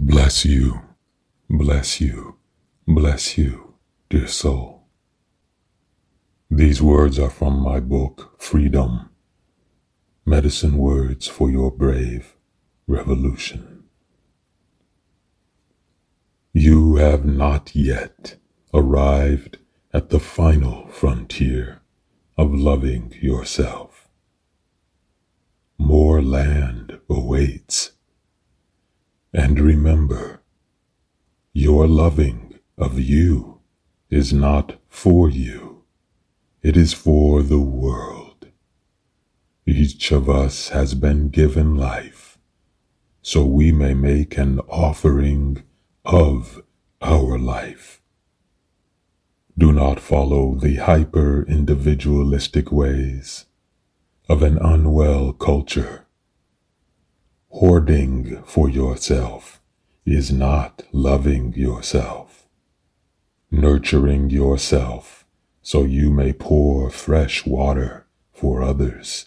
Bless you, bless you, bless you, dear soul. These words are from my book, Freedom Medicine Words for Your Brave Revolution. You have not yet arrived at the final frontier of loving yourself. More land awaits and remember, your loving of you is not for you. It is for the world. Each of us has been given life, so we may make an offering of our life. Do not follow the hyper individualistic ways of an unwell culture Hoarding for yourself is not loving yourself. Nurturing yourself so you may pour fresh water for others.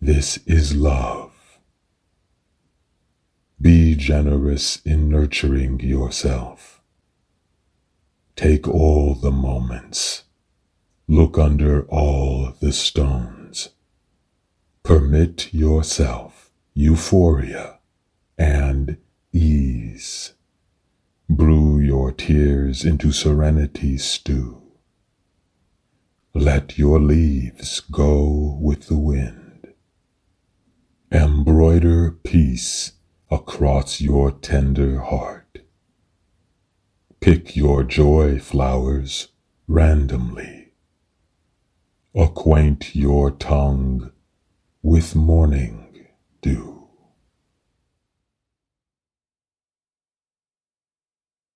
This is love. Be generous in nurturing yourself. Take all the moments. Look under all the stones. Permit yourself euphoria, and ease. Brew your tears into serenity stew. Let your leaves go with the wind. Embroider peace across your tender heart. Pick your joy flowers randomly. Acquaint your tongue with morning do.